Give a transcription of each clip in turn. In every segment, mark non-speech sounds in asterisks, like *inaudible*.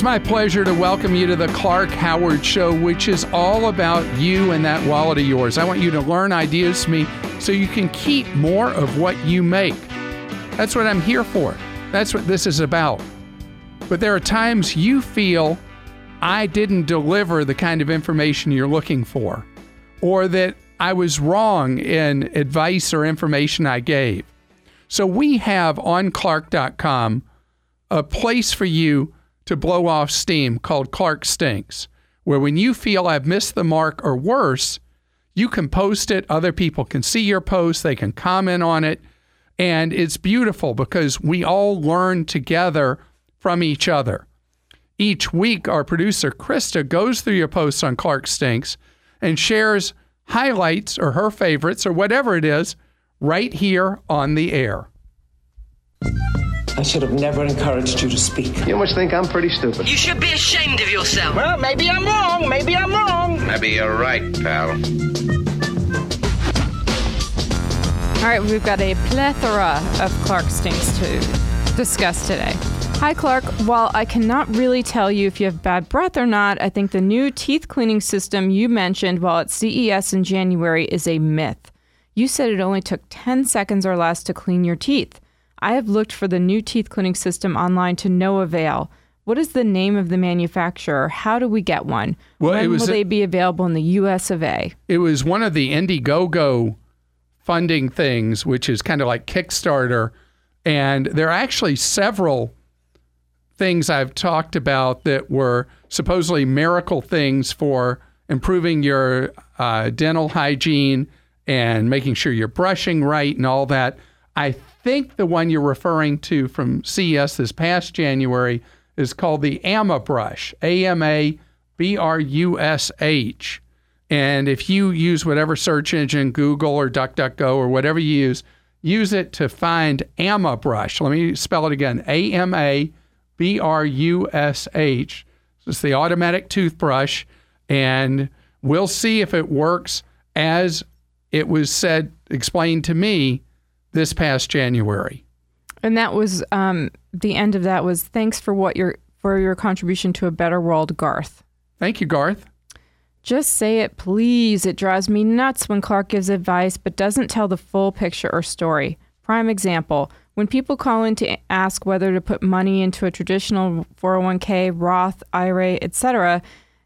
It's my pleasure to welcome you to the Clark Howard Show, which is all about you and that wallet of yours. I want you to learn ideas from me so you can keep more of what you make. That's what I'm here for. That's what this is about. But there are times you feel I didn't deliver the kind of information you're looking for, or that I was wrong in advice or information I gave. So we have on Clark.com a place for you to blow off steam called Clark Stinks, where when you feel I've missed the mark or worse, you can post it. Other people can see your post, they can comment on it. And it's beautiful because we all learn together from each other. Each week, our producer, Christa, goes through your posts on Clark Stinks and shares highlights or her favorites or whatever it is right here on the air. I should have never encouraged you to speak. You must think I'm pretty stupid. You should be ashamed of yourself. Well, maybe I'm wrong. Maybe I'm wrong. Maybe you're right, pal. All right, we've got a plethora of Clark Stinks to discuss today. Hi, Clark. While I cannot really tell you if you have bad breath or not, I think the new teeth cleaning system you mentioned while at CES in January is a myth. You said it only took 10 seconds or less to clean your teeth. I have looked for the new teeth cleaning system online to no avail. What is the name of the manufacturer? How do we get one? Well, when it was will they be available in the US of A? It was one of the Indiegogo funding things, which is kind of like Kickstarter. And there are actually several things I've talked about that were supposedly miracle things for improving your uh, dental hygiene and making sure you're brushing right and all that. I think the one you're referring to from CES this past January is called the Amabrush, A M A B R U S H. And if you use whatever search engine, Google or DuckDuckGo or whatever you use, use it to find Amabrush. Let me spell it again A M A B R U S H. It's the automatic toothbrush. And we'll see if it works as it was said, explained to me this past January. And that was um, the end of that was thanks for what your for your contribution to a better world, Garth. Thank you, Garth. Just say it, please. It drives me nuts when Clark gives advice but doesn't tell the full picture or story. Prime example when people call in to ask whether to put money into a traditional 401k, Roth, IRA, etc.,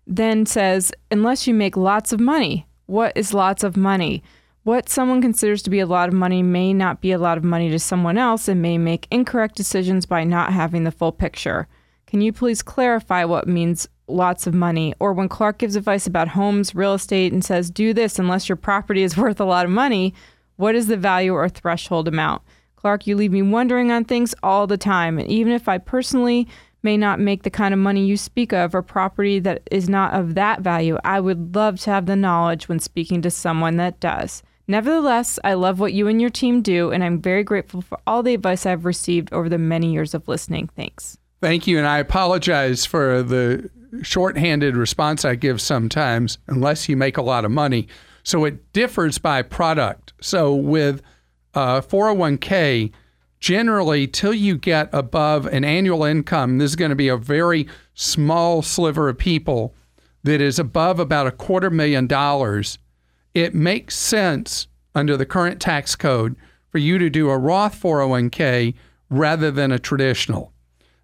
then says, unless you make lots of money. What is lots of money? What someone considers to be a lot of money may not be a lot of money to someone else and may make incorrect decisions by not having the full picture. Can you please clarify what means lots of money? Or when Clark gives advice about homes, real estate, and says, do this unless your property is *laughs* worth a lot of money, what is the value or threshold amount? Clark, you leave me wondering on things all the time. And even if I personally may not make the kind of money you speak of or property that is not of that value, I would love to have the knowledge when speaking to someone that does. Nevertheless, I love what you and your team do, and I'm very grateful for all the advice I've received over the many years of listening. Thanks. Thank you. And I apologize for the shorthanded response I give sometimes, unless you make a lot of money. So it differs by product. So with uh, 401k, generally, till you get above an annual income, this is going to be a very small sliver of people that is above about a quarter million dollars. It makes sense under the current tax code for you to do a Roth 401k rather than a traditional.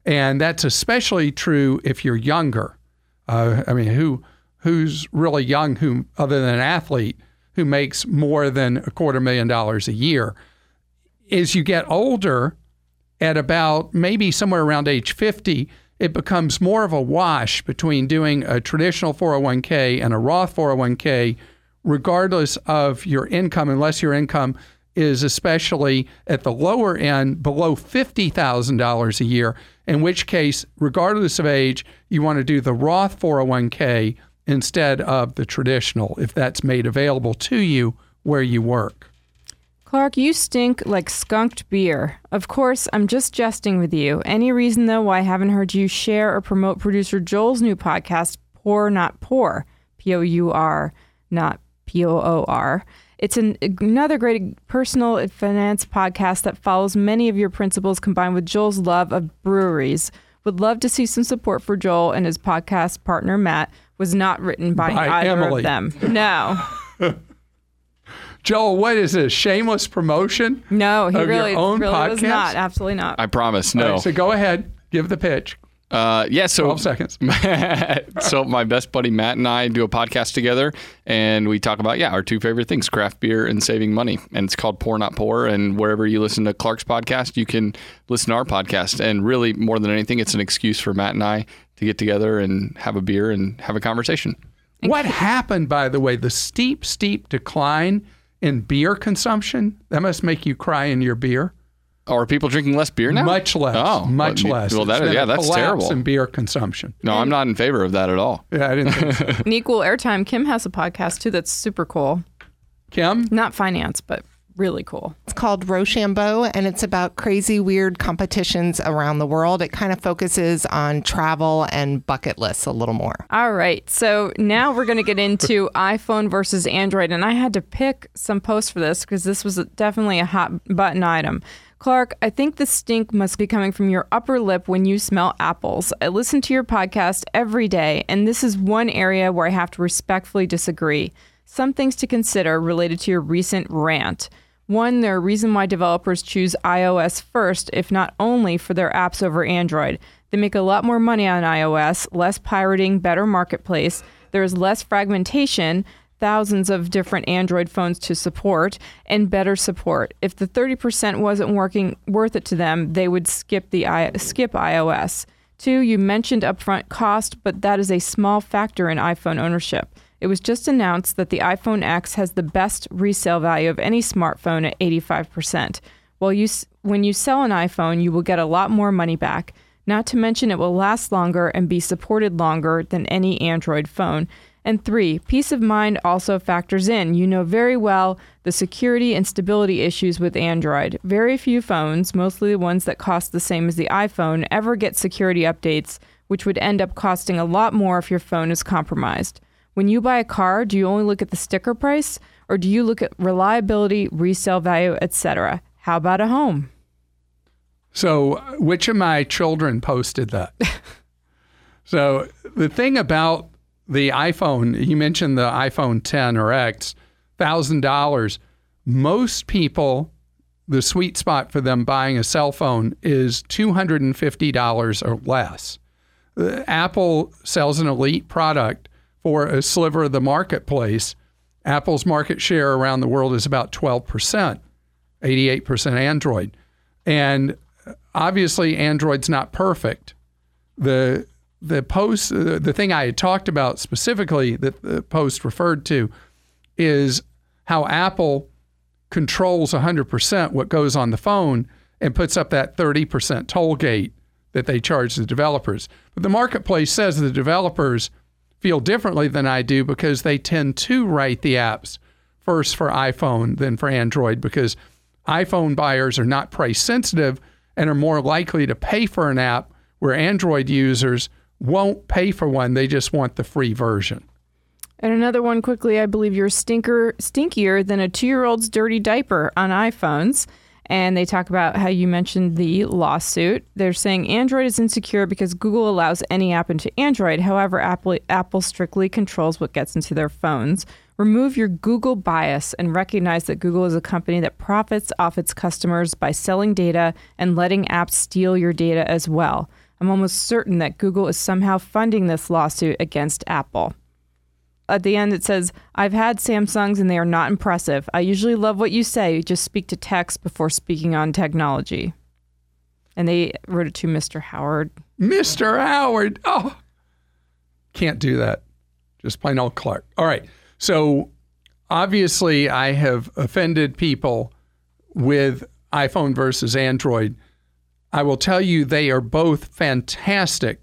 And that's especially true if you're younger. Uh, I mean, who who's really young, who other than an athlete who makes more than a quarter million dollars a year? As you get older, at about maybe somewhere around age 50, it becomes more of a wash between doing a traditional 401k and a Roth 401k, regardless of your income, unless your income is especially at the lower end below $50,000 a year, in which case, regardless of age, you want to do the Roth 401k instead of the traditional if that's made available to you where you work. Clark, you stink like skunked beer. Of course, I'm just jesting with you. Any reason, though, why I haven't heard you share or promote producer Joel's new podcast, Pour Not Poor? P O U R, not P O O R. It's an, another great personal finance podcast that follows many of your principles combined with Joel's love of breweries. Would love to see some support for Joel and his podcast partner Matt. Was not written by, By either Emily. of them. No, *laughs* Joel, what is this? Shameless promotion? no, he Of your really, own really was podcast? not. Absolutely not. I promise. No. right, so go ahead, give the pitch. Uh, yeah. So 12 seconds. *laughs* so my best buddy Matt and I do a podcast together, and we talk about yeah our two favorite things: craft beer and saving money. And it's called Pour Not Poor. And wherever you listen to Clark's podcast, you can listen to our podcast. And really, more than anything, it's an excuse for Matt and I to get together and have a beer and have a conversation. What happened, by the way, the steep, steep decline in beer consumption? That must make you cry in your beer. Or are people drinking less beer now? Much less. Oh, much well, less. Well, that It's is, been yeah, that's terrible. in beer consumption. No, I'm not in favor of that at all. Yeah, I didn't think so. *laughs* An equal airtime. Kim has a podcast too. That's super cool. Kim, Not finance, but really cool. It's called Rochambeau, and it's about crazy, weird competitions around the world. It kind of focuses on travel and bucket lists a little more. All right. So now we're going to get into *laughs* iPhone versus Android. And I had to pick some posts for this because this was definitely a hot button item. Clark, I think the stink must be coming from your upper lip when you smell apples. I listen to your podcast every day, and this is one area where I have to respectfully disagree. Some things to consider related to your recent rant. One, there are reasons why developers choose iOS first, if not only for their apps over Android. They make a lot more money on iOS, less pirating, better marketplace. There is less fragmentation, thousands of different Android phones to support, and better support. If the 30% wasn't working worth it to them, they would skip the skip iOS. Two, you mentioned upfront cost, but that is a small factor in iPhone ownership. It was just announced that the iPhone X has the best resale value of any smartphone at 85%. Well, you when you sell an iPhone, you will get a lot more money back. Not to mention it will last longer and be supported longer than any Android phone. And three, peace of mind also factors in. You know very well the security and stability issues with Android. Very few phones, mostly the ones that cost the same as the iPhone, ever get security updates, which would end up costing a lot more if your phone is compromised. When you buy a car, do you only look at the sticker price or do you look at reliability, resale value, etc.? How about a home? So, which of my children posted that? *laughs* so, the thing about the iPhone, you mentioned the iPhone 10 or X, $1,000. Most people, the sweet spot for them buying a cell phone is $250 or less. Uh, Apple sells an elite product for a sliver of the marketplace. Apple's market share around the world is about 12%, 88% Android. And obviously Android's not perfect. The the post uh, the thing I had talked about specifically that the post referred to is how Apple controls 100% what goes on the phone and puts up that 30% toll gate that they charge the developers. But the marketplace says the developers feel differently than I do because they tend to write the apps first for iPhone than for Android because iPhone buyers are not price sensitive and are more likely to pay for an app where Android users won't pay for one. They just want the free version. And another one quickly, I believe you're stinker stinkier than a two year old's dirty diaper on iPhones. And they talk about how you mentioned the lawsuit. They're saying Android is insecure because Google allows any app into Android. However, Apple, Apple strictly controls what gets into their phones. Remove your Google bias and recognize that Google is a company that profits off its customers by selling data and letting apps steal your data as well. I'm almost certain that Google is somehow funding this lawsuit against Apple at the end it says i've had samsungs and they are not impressive i usually love what you say just speak to text before speaking on technology and they wrote it to mr howard Mr. Howard. Oh, can't do that. Just plain old Clark. All right. So obviously, I have offended people with iPhone versus Android. I will tell you, they are both fantastic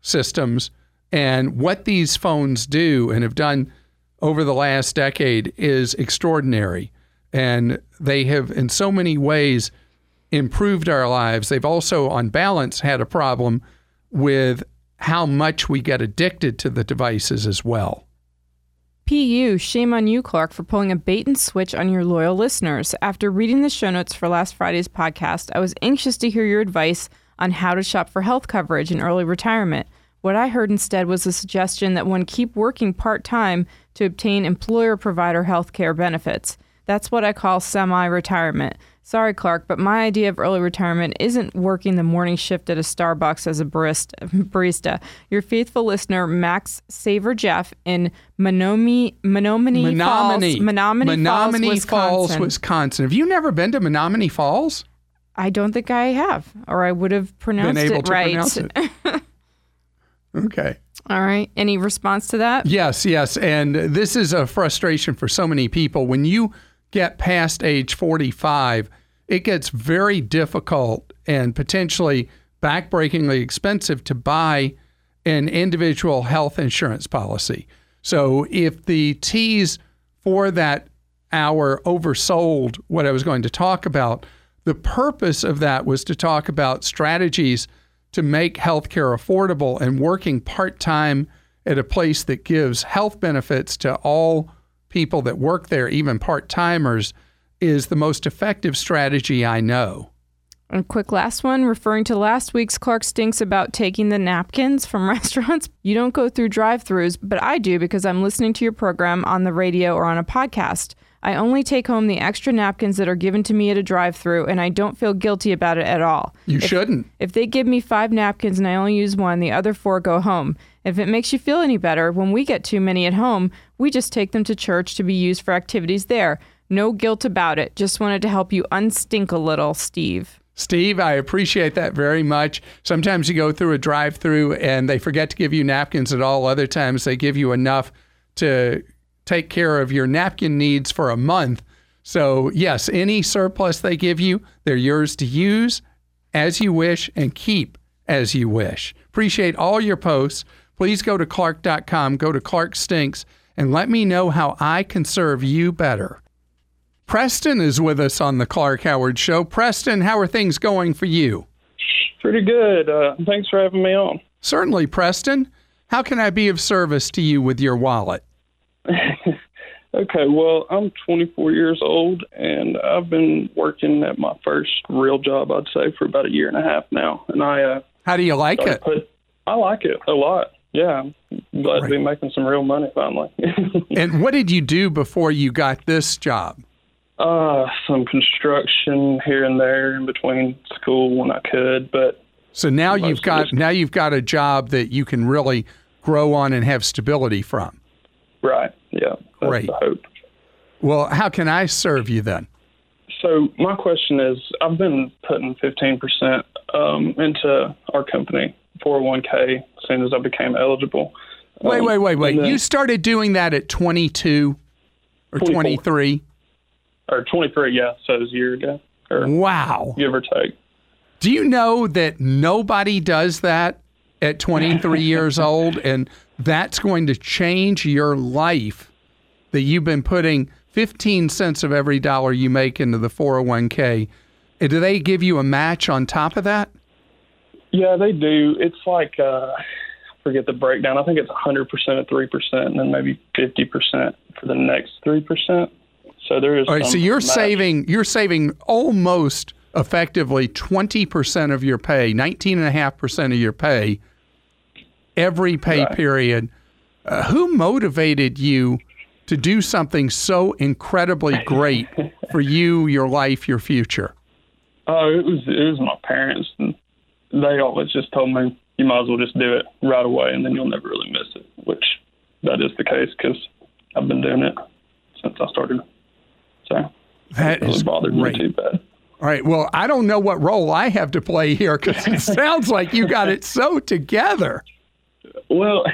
systems. And what these phones do and have done over the last decade is extraordinary. And they have, in so many ways, improved our lives. They've also, on balance, had a problem with how much we get addicted to the devices as well. Pu shame on you clark for pulling a bait and switch on your loyal listeners after reading the show notes for last friday's podcast i was anxious to hear your advice on how to shop for health coverage in early retirement. What I heard instead was a suggestion that one keep working part time to obtain employer provider health care benefits. That's what I call semi retirement. Sorry, Clark, but my idea of early retirement isn't working the morning shift at a Starbucks as a barista. Your faithful listener, Max Saver Jeff in Menomonee, Menomonee, Menomonee. Falls, Menomonee, Menomonee Falls, Falls, Wisconsin. Wisconsin. Have you never been to Menomonee Falls? I don't think I have, or I would have pronounced been able it to right. pronounce it. *laughs* okay. All right. Any response to that? Yes, yes. And this is a frustration for so many people. When you get past age 45, it gets very difficult and potentially backbreakingly expensive to buy an individual health insurance policy. So if the T's for that hour oversold what I was going to talk about, the purpose of that was to talk about strategies to make healthcare affordable and working part time at a place that gives health benefits to all people that work there, even part timers, is the most effective strategy I know. A quick last one, referring to last week's Clark Stinks about taking the napkins from *laughs* restaurants. You don't go through drive throughs, but I do because I'm listening to your program on the radio or on a podcast. I only take home the extra napkins that are given to me at a drive through, and I don't feel guilty about it at all. You shouldn't. If they give me five napkins and I only use one, the other four go home. If it makes you feel any better, when we get too many at home, we just take them to church to be used for activities there. No guilt about it. Just wanted to help you unstink a little, Steve. Steve, I appreciate that very much. Sometimes you go through a drive through and they forget to give you napkins at all. Other times they give you enough to take care of your napkin needs for a month. So, yes, any surplus they give you, they're yours to use as you wish and keep as you wish. Appreciate all your posts. Please go to clark.com, go to Clark Stinks, and let me know how I can serve you better. Preston is with us on the Clark Howard Show. Preston, how are things going for you? Pretty good. Uh, thanks for having me on. Certainly, Preston. How can I be of service to you with your wallet? *laughs* Okay, well, I'm 24 years old, and I've been working at my first real job, I'd say, for about a year and a half now. And I uh, How do you like it? put, I like it a lot. Yeah, I'm glad to be making some real money finally. *laughs* And what did you do before you got this job? uh, some construction here and there in between school when I could, but So now you've got now you've got a job that you can really grow on and have stability from. right, yeah, that's Great. the hope. Well, how can I serve you then? So my question is, I've been putting 15% um, into our company 401k as soon as I became eligible. Wait, Um, wait, wait, wait. then- You started doing that at 22 or 24. 23? or 23, yeah, so it was a year ago, or Wow. give or take. Do you know that nobody does that at 23 *laughs* years old and that's going to change your life that you've been putting 15 cents of every dollar you make into the 401k. Do they give you a match on top of that? Yeah, they do. It's like uh, I forget the breakdown. I think it's 100% at three percent, and then maybe 50% for the next three percent. So there is. All right, so you're match. saving you're saving almost effectively 20% of your pay, 19.5% of your pay every pay Right. period. Uh, who motivated you to do something so incredibly great *laughs* for you, your life, your future? Oh, it was it was my parents, and they always just told me you might as well just do it right away, and then you'll never really miss it. Which that is the case because I've been doing it since I started. So That it really is bothered great. me too bad. All right. Well, I don't know what role I have to play here because it *laughs* sounds like you got it so together. Well,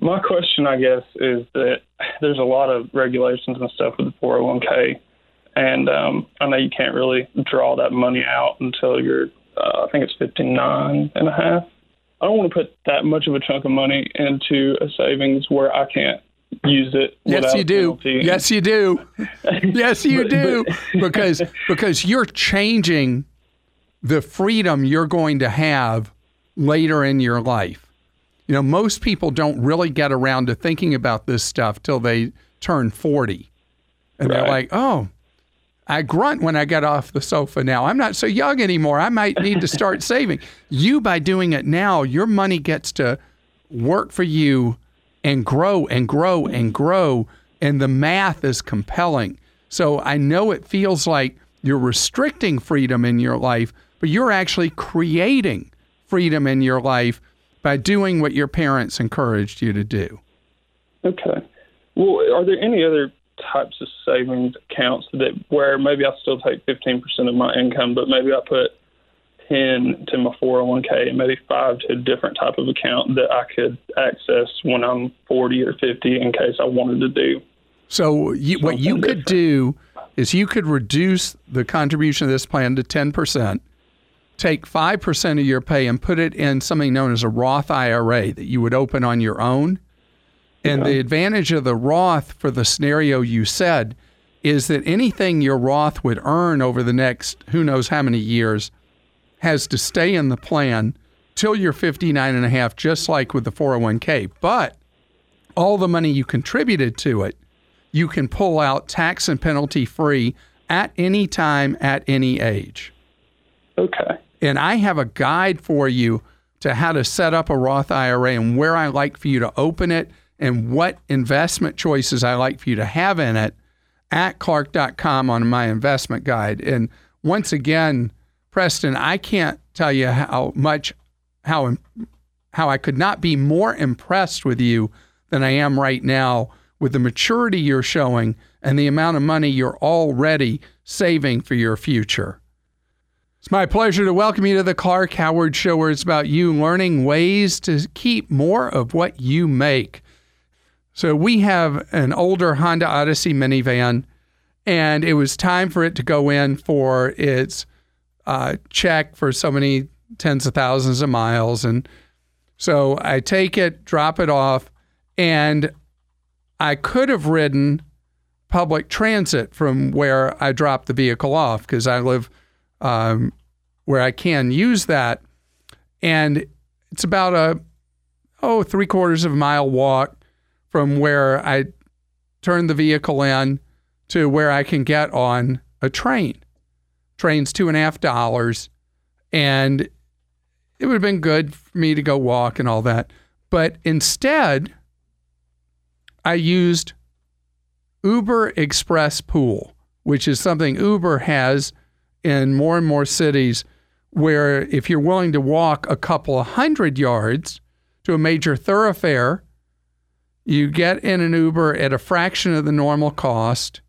my question, I guess, is that there's a lot of regulations and stuff with the 401k, and um, I know you can't really draw that money out until you're, uh, I think it's 59 and a half. I don't want to put that much of a chunk of money into a savings where I can't use it. Yes, you do. penalty. Yes, you do. *laughs* Yes, you But- do. *laughs* Because because you're changing the freedom you're going to have later in your life. You know, most people don't really get around to thinking about this stuff till they turn 40. And they're like, "Oh, I grunt when I get off the sofa now. I'm not so young anymore. I might need to start *laughs* saving. You, by doing it now, your money gets to work for you and grow and grow and grow. And the math is compelling. So I know it feels like you're restricting freedom in your life, but you're actually creating freedom in your life by doing what your parents encouraged you to do. Okay. Well, are there any other types of savings accounts that where maybe I still take 15% of my income, but maybe I put 10 to my 401k and maybe five to a different type of account that I could access when I'm 40 or 50 in case I wanted to do. So you, what you Something could do is you could reduce the contribution of this plan to 10%, take 5% of your pay and put it in something known as a Roth IRA that you would open on your own. And the advantage of the Roth for the scenario you said is that anything your Roth would earn over the next who knows how many years has to stay in the plan till you're 59 and a half, just like with the 401k. But all the money you contributed to it, you can pull out tax and penalty free at any time, at any age. Okay. And I have a guide for you to how to set up a Roth IRA and where I like for you to open it and what investment choices I like for you to have in it at clark.com on my investment guide. And once again, Preston, I can't tell you how much how how I could not be more impressed with you than I am right now with the maturity you're showing and the amount of money you're already saving for your future. It's my pleasure to welcome you to the Clark Howard Show, where it's about you learning ways to keep more of what you make. So, we have an older Honda Odyssey minivan, and it was time for it to go in for its uh, check for so many tens of thousands of miles. And so I take it, drop it off, and I could have ridden public transit from where I dropped the vehicle off because I live um, where I can use that. And it's about a, oh, three quarters of a mile walk from where I turn the vehicle in to where I can get on a train. Train's two and a half dollars. And it would have been good for me to go walk and all that. But instead, I used Uber Express Pool, which is something Uber has in more and more cities where if you're willing to walk a couple of hundred yards to a major thoroughfare, you get in an Uber at a fraction of the normal cost.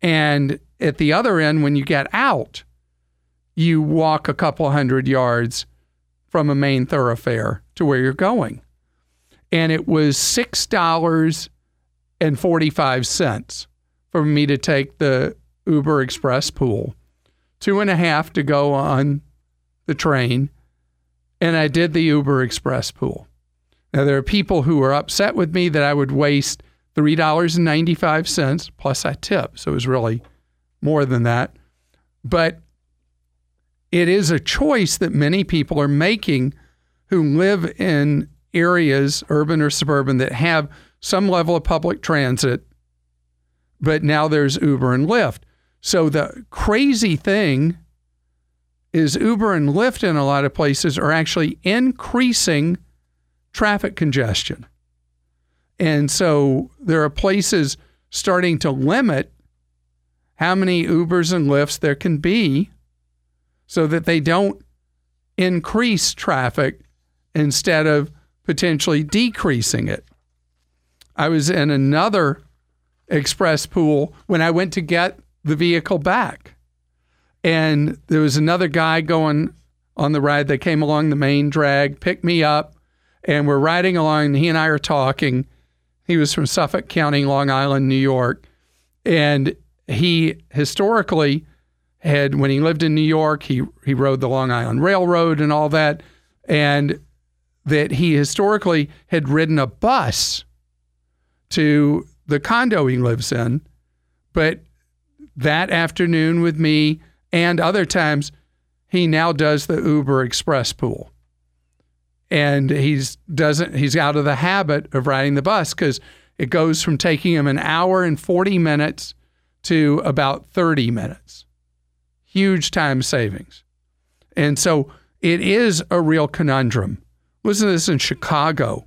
And at the other end, when you get out, you walk a couple hundred yards from a main thoroughfare to where you're going. And it was $6.45 for me to take the Uber Express pool, two and a half to go on the train, and I did the Uber Express pool. Now, there are people who are upset with me that I would waste $3.95 plus I tip. So it was really more than that. But it is a choice that many people are making who live in areas, urban or suburban, that have some level of public transit, but now there's Uber and Lyft. So the crazy thing is Uber and Lyft in a lot of places are actually increasing traffic congestion. And so there are places starting to limit how many Ubers and Lyfts there can be so that they don't increase traffic instead of potentially decreasing it. I was in another express pool when I went to get the vehicle back. And there was another guy going on the ride that came along the main drag, picked me up, and we're riding along. And he and I are talking. He was from Suffolk County, Long Island, New York. And he historically had, when he lived in New York, he, he rode the Long Island Railroad and all that. And that he historically had ridden a bus to the condo he lives in. But that afternoon with me and other times, he now does the Uber Express pool. And he's doesn't he's out of the habit of riding the bus because it goes from taking him an hour and 40 minutes to about 30 minutes. Huge time savings. And so it is a real conundrum. Listen to this in Chicago.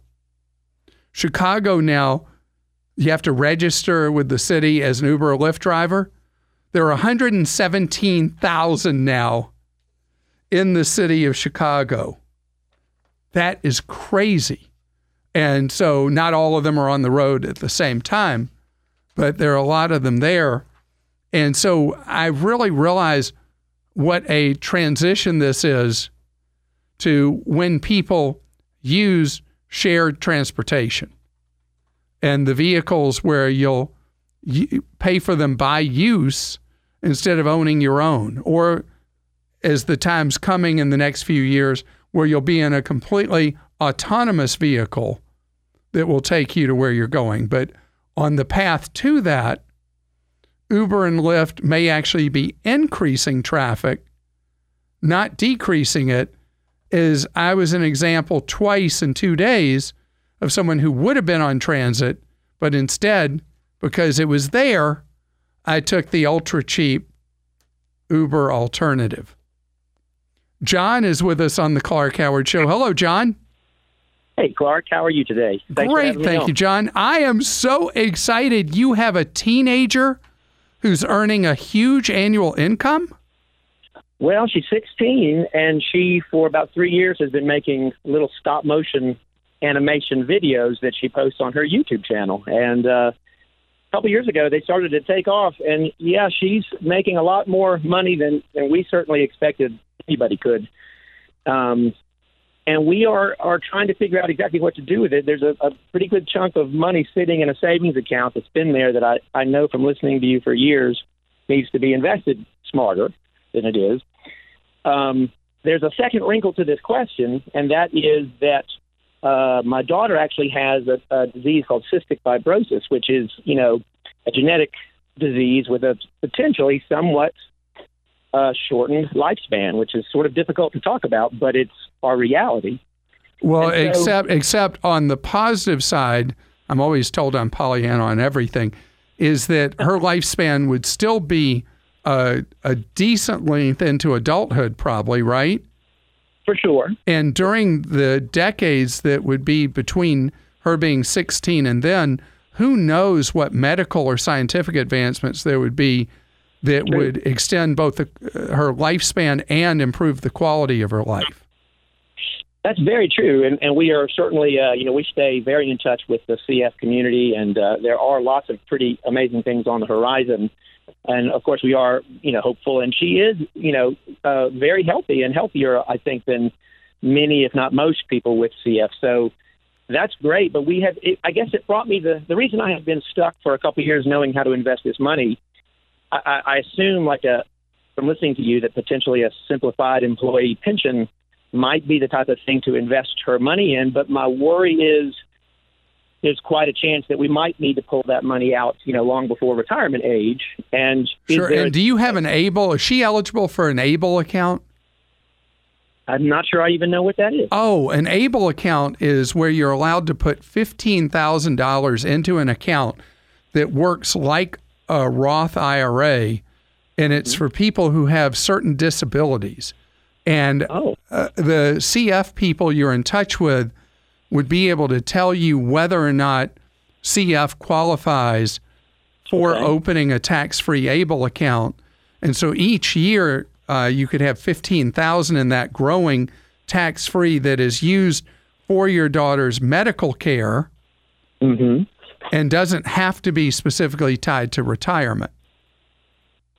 Chicago now, you have to register with the city as an Uber or Lyft driver. There are 117,000 now in the city of Chicago. That is crazy. And so not all of them are on the road at the same time, but there are a lot of them there. And so I really realize what a transition this is to when people use shared transportation and the vehicles where you'll pay for them by use instead of owning your own, or as the time's coming in the next few years, where you'll be in a completely autonomous vehicle that will take you to where you're going. But on the path to that, Uber and Lyft may actually be increasing traffic, not decreasing it. As I was an example twice in two days of someone who would have been on transit, but instead, because it was there, I took the ultra cheap Uber alternative. John is with us on the Clark Howard Show. Hello, John. Hey, Clark. How are you today? Thanks Great. Thank you, John. I am so excited. You have a teenager who's earning a huge annual income. Well, she's 16, and she, for about three years, has been making little stop motion animation videos that she posts on her YouTube channel. And uh, a couple years ago, they started to take off. And yeah, she's making a lot more money than, than we certainly expected anybody could. Um, and we are, are trying to figure out exactly what to do with it. There's a, a pretty good chunk of money sitting in a savings account that's been there that I, I know from listening to you for years needs to be invested smarter than it is. Um, there's a second wrinkle to this question, and that is that uh, my daughter actually has a, a disease called cystic fibrosis, which is, you know, a genetic disease with a potentially somewhat uh, shortened lifespan, which is sort of difficult to talk about, but it's our reality. Well, so, except except on the positive side, I'm always told I'm Pollyanna on everything, is that her lifespan would still be a, a decent length into adulthood, probably, right? For sure. And during the decades that would be between her being 16 and then, who knows what medical or scientific advancements there would be that would extend both the, uh, her lifespan and improve the quality of her life. That's very true, and, and we are certainly, uh, you know, we stay very in touch with the CF community, and uh, there are lots of pretty amazing things on the horizon. And of course, we are, you know, hopeful. And she is, you know, uh, very healthy and healthier, I think, than many, if not most, people with CF. So that's great. But we have, it, I guess, it brought me the the reason I have been stuck for a couple of years knowing how to invest this money. I, I assume, like a from listening to you, that potentially a simplified employee pension might be the type of thing to invest her money in. But my worry is there's quite a chance that we might need to pull that money out, you know, long before retirement age. And sure. And do you have an able? Is she eligible for an able account? I'm not sure I even know what that is. Oh, an able account is where you're allowed to put fifteen thousand dollars into an account that works like a Roth IRA, and it's mm-hmm. for people who have certain disabilities. And oh. uh, the CF people you're in touch with would be able to tell you whether or not CF qualifies for okay. opening a tax-free ABLE account. And so each year uh, you could have 15,000 in that growing tax-free that is used for your daughter's medical care mm-hmm. And doesn't have to be specifically tied to retirement.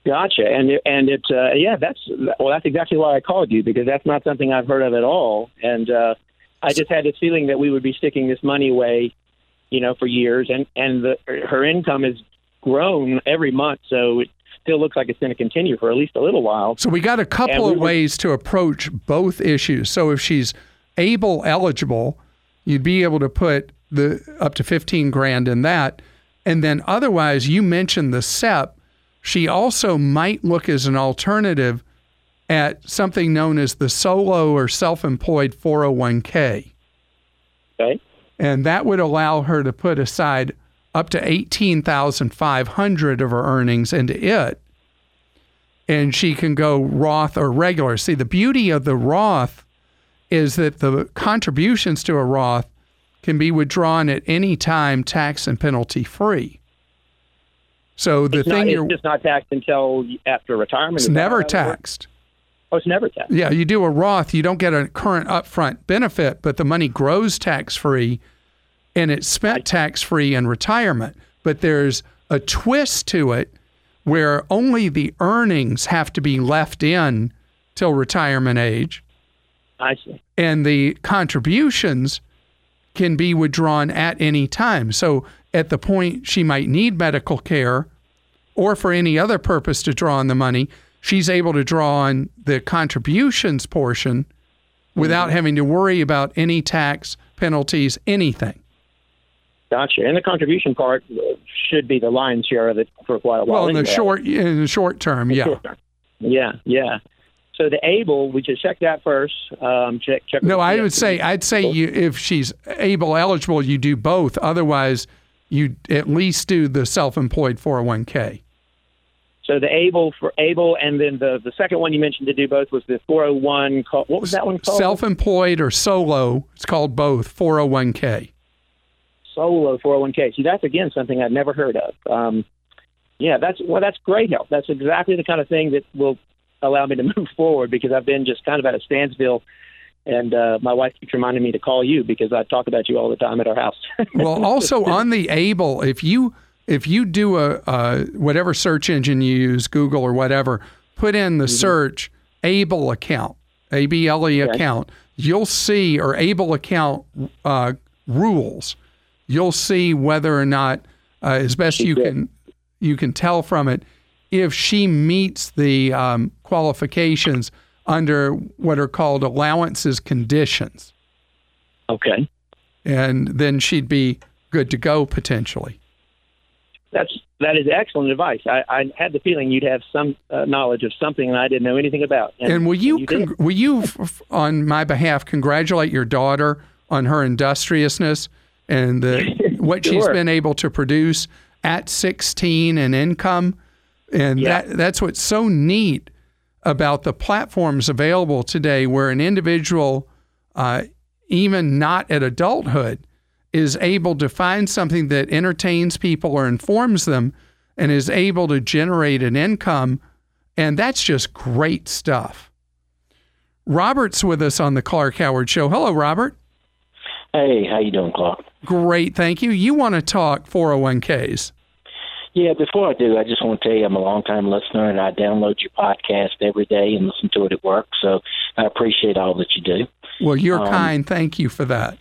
Gotcha, and and it uh, yeah that's well that's exactly why I called you because that's not something I've heard of at all, and uh, I just had this feeling that we would be sticking this money away, you know, for years, and and the, her income has grown every month, so it still looks like it's going to continue for at least a little while. So we got a couple of ways to approach both issues. So if she's able eligible, you'd be able to put the up to 15 grand in that. And then otherwise, you mentioned the SEP. She also might look as an alternative at something known as the solo or self employed 401k. Okay. And that would allow her to put aside up to 18,500 of her earnings into it and she can go Roth or regular. See, the beauty of the Roth is that the contributions to a Roth can be withdrawn at any time tax and penalty free. So the it's thing not, you're just not taxed until after retirement. it's never how that works? taxed. Oh, it's never taxed. Yeah, you do a Roth, you don't get a current upfront benefit, but the money grows tax free and it's spent tax free in retirement. But there's a twist to it where only the earnings have to be left in till retirement age I see. and the contributions can be withdrawn at any time. So at the point she might need medical care or for any other purpose to draw on the money, she's able to draw on the contributions portion without mm-hmm. having to worry about any tax penalties, anything. Gotcha. And the contribution part should be the lion's share of it for quite a while. Well, in the anyway. short in the short term, yeah. Yeah, yeah. So the able, we just check that first. Um, check, check. No, I would say I'd say you if she's able eligible, you do both. Otherwise, you at least do the self-employed 401k. So the able for able, and then the the second one you mentioned to do both was the 401. Call, what was that one called? Self-employed or solo, it's called both 401k. Solo 401k. See, that's again something I've never heard of. Um, yeah, that's well, that's great help. That's exactly the kind of thing that will allow me to *laughs* move forward because I've been just kind of at a standstill. And uh, my wife keeps reminding me to call you because I talk about you all the time at our house. *laughs* Well, also on the able, if you if you do a, a whatever search engine you use, Google or whatever, put in the search able account, A B L E account, you'll see or able account uh, rules. You'll see whether or not, uh, as best you can you can tell from it, if she meets the um, qualifications under what are called allowances conditions, okay, and then she'd be good to go potentially. that's that is excellent advice. I, I had the feeling you'd have some uh, knowledge of something that I didn't know anything about. And will you, did. con- will you, f- on my behalf, congratulate your daughter on her industriousness and the, *laughs* what she's been able to produce at 16 and income? And Yeah. that, that's what's so neat about the platforms available today, where an individual, uh, even not at adulthood, is able to find something that entertains people or informs them and is able to generate an income. And that's just great stuff. Robert's with us on the Clark Howard Show. Hello, Robert. Hey, how you doing, Clark? Great, thank you. You want to talk 401ks? Yeah, before I do, I just want to tell you I'm a long-time listener, and I download your podcast every day and listen to it at work. So I appreciate all that you do. Well, you're Um, kind. Thank you for that.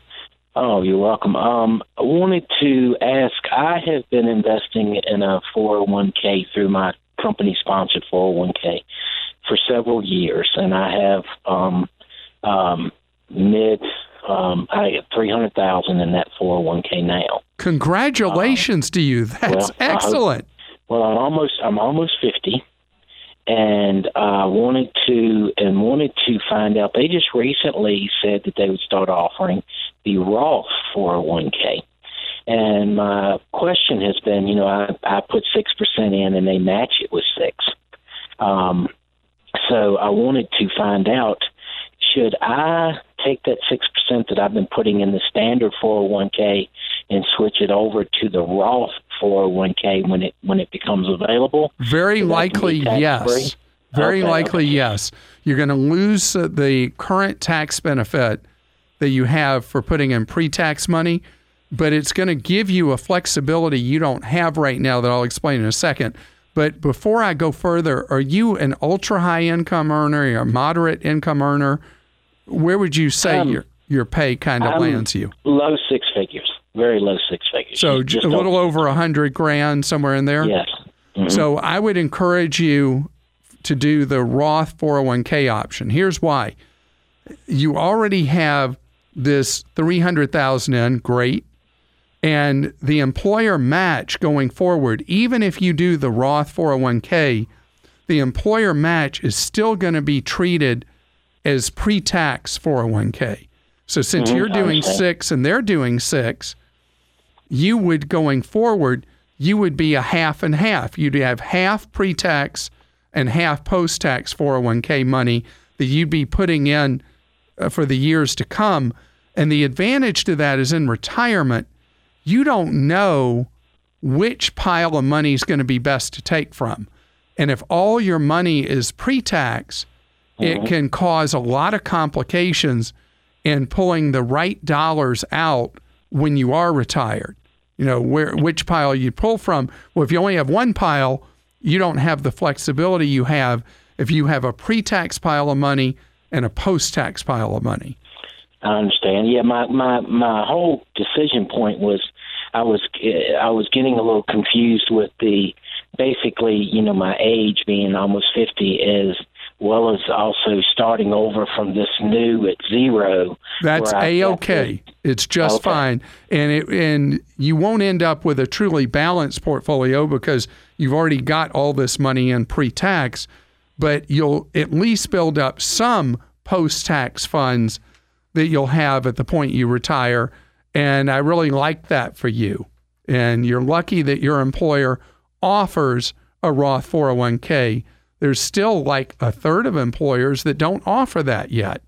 Oh, you're welcome. Um, I wanted to ask. I have been investing in a 401k through my company-sponsored 401k for several years, and I have um, um, mid. Um, I have three hundred thousand in that 401k now. Congratulations to you. That's well, I excellent. Well, I'm almost I'm almost fifty, and I wanted to and wanted to find out. They just recently said that they would start offering the Roth 401k, and my question has been, you know, I I put six percent in, and they match it with six. Um, so I wanted to find out should I take that six percent that I've been putting in the standard 401k and switch it over to the Roth 401k when it when it becomes available? Very So likely, yes. Very Okay, likely, yes. You're going to lose uh, the current tax benefit that you have for putting in pre tax money, but it's going to give you a flexibility you don't have right now that I'll explain in a second. But before I go further, are you an ultra high income earner, or a moderate income earner? Where would you say Um, your your pay kind of lands you? Low six figures, very low six figures. So Just a little over a hundred grand, somewhere in there. Yes. Mhm. So I would encourage you to do the Roth 401k option. Here's why. You already have this 300,000 in, great. And the employer match going forward, even if you do the Roth 401k, the employer match is still going to be treated as pre-tax 401k. So since Mhm, you're doing understand. 6 and they're doing 6, you would going forward, you would be a half and half. You'd have half pre tax and half post tax 401k money that you'd be putting in uh, for the years to come. And the advantage to that is in retirement, you don't know which pile of money is going to be best to take from. And if all your money is pre tax, it mm-hmm. can cause a lot of complications in pulling the right dollars out when you are retired. You know, where which pile you pull from. Well, if you only have one pile, you don't have the flexibility you have if you have a pre tax pile of money and a post tax pile of money. I understand. Yeah, my my my whole decision point was I was I was getting a little confused with the basically you know my age being almost fifty as well as also starting over from this new at zero. That's a okay. It's just Okay. fine, and it and you won't end up with a truly balanced portfolio because you've already got all this money in pre-tax, but you'll at least build up some post-tax funds that you'll have at the point you retire, and I really like that for you. And you're lucky that your employer offers a Roth 401k. There's still like a third of employers that don't offer that yet.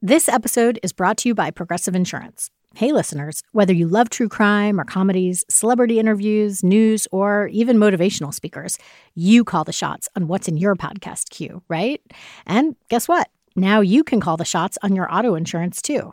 This episode is brought to you by Progressive Insurance. Hey, listeners, whether you love true crime or comedies, celebrity interviews, news, or even motivational speakers, you call the shots on what's in your podcast queue, right? And guess what? Now you can call the shots on your auto insurance too.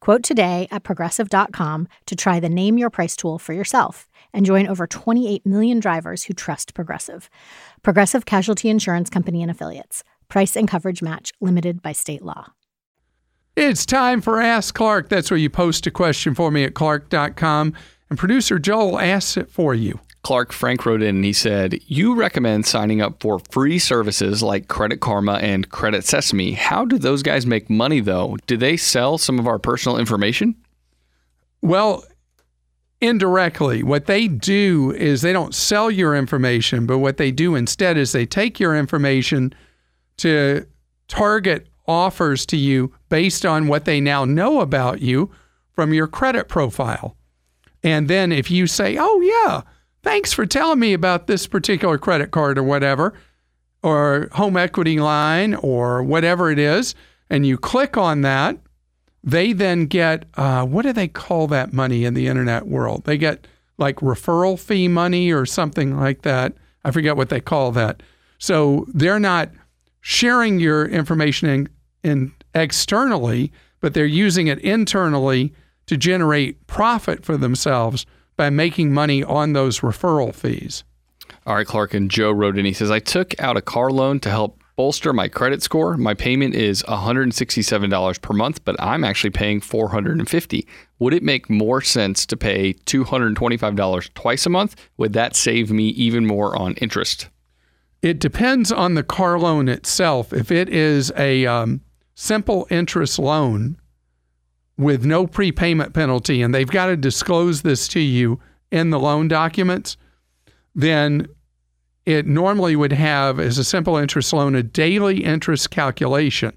Quote today at progressive.com to try the Name Your Price tool for yourself and join over 28 million drivers who trust Progressive. Progressive Casualty Insurance Company and Affiliates. Price and coverage match limited by state law. It's time for Ask Clark. That's where you post a question for me at clark.com, and producer Joel asks it for you. Clark Frank wrote in and he said, You recommend signing up for free services like Credit Karma and Credit Sesame. How do those guys make money, though? Do they sell some of our personal information? Well, indirectly, what they do is they don't sell your information, but what they do instead is they take your information to target offers to you based on what they now know about you from your credit profile. And then if you say, oh, yeah, thanks for telling me about this particular credit card or whatever, or home equity line or whatever it is, and you click on that, they then get uh, what do they call that money in the internet world? They get like referral fee money or something like that. I forget what they call that. So they're not sharing your information in, in externally, but they're using it internally to generate profit for themselves by making money on those referral fees. All right, Clark and Joe wrote in. He says, I took out a car loan to help bolster my credit score. My payment is $167 per month, but I'm actually paying 450. Would it make more sense to pay $225 twice a month? Would that save me even more on interest? It depends on the car loan itself. If it is a um, simple interest loan with no prepayment penalty, and they've got to disclose this to you in the loan documents, then it normally would have, as a simple interest loan, a daily interest calculation.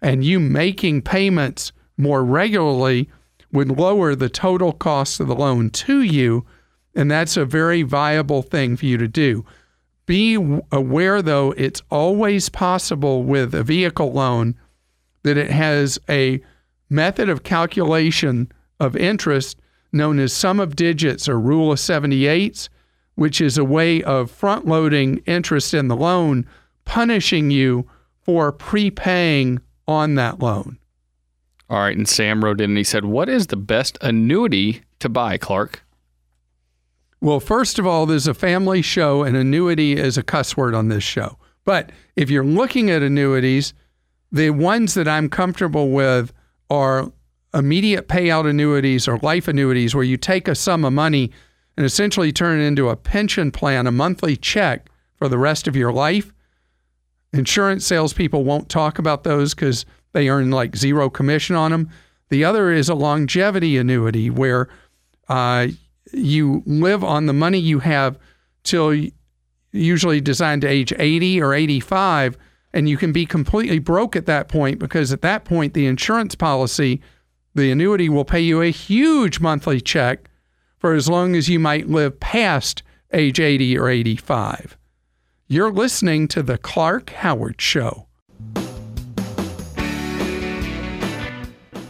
And you making payments more regularly would lower the total cost of the loan to you. And that's a very viable thing for you to do. Be aware, though, it's always possible with a vehicle loan that it has a method of calculation of interest known as sum of digits or rule of 78s, which is a way of front loading interest in the loan, punishing you for prepaying on that loan. All right, and Sam wrote in and he said, What is the best annuity to buy, Clark? Well, first of all, there's a family show, and annuity is a cuss word on this show. But if you're looking at annuities, the ones that I'm comfortable with are immediate payout annuities or life annuities where you take a sum of money and essentially turn it into a pension plan, a monthly check for the rest of your life. Insurance salespeople won't talk about those because they earn like zero commission on them. The other is a longevity annuity where uh, you live on the money you have till usually designed to age 80 or 85, and you can be completely broke at that point because at that point, the insurance policy, the annuity will pay you a huge monthly check for as long as you might live past age 80 or 85. You're listening to The Clark Howard Show.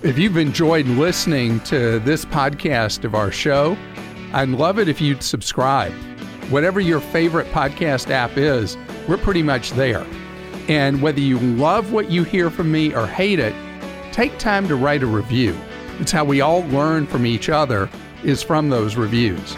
If you've enjoyed listening to this podcast of our show, I'd love it if you'd subscribe. Whatever your favorite podcast app is, we're pretty much there. And whether you love what you hear from me or hate it, take time to write a review. It's how we all learn from each other is from those reviews.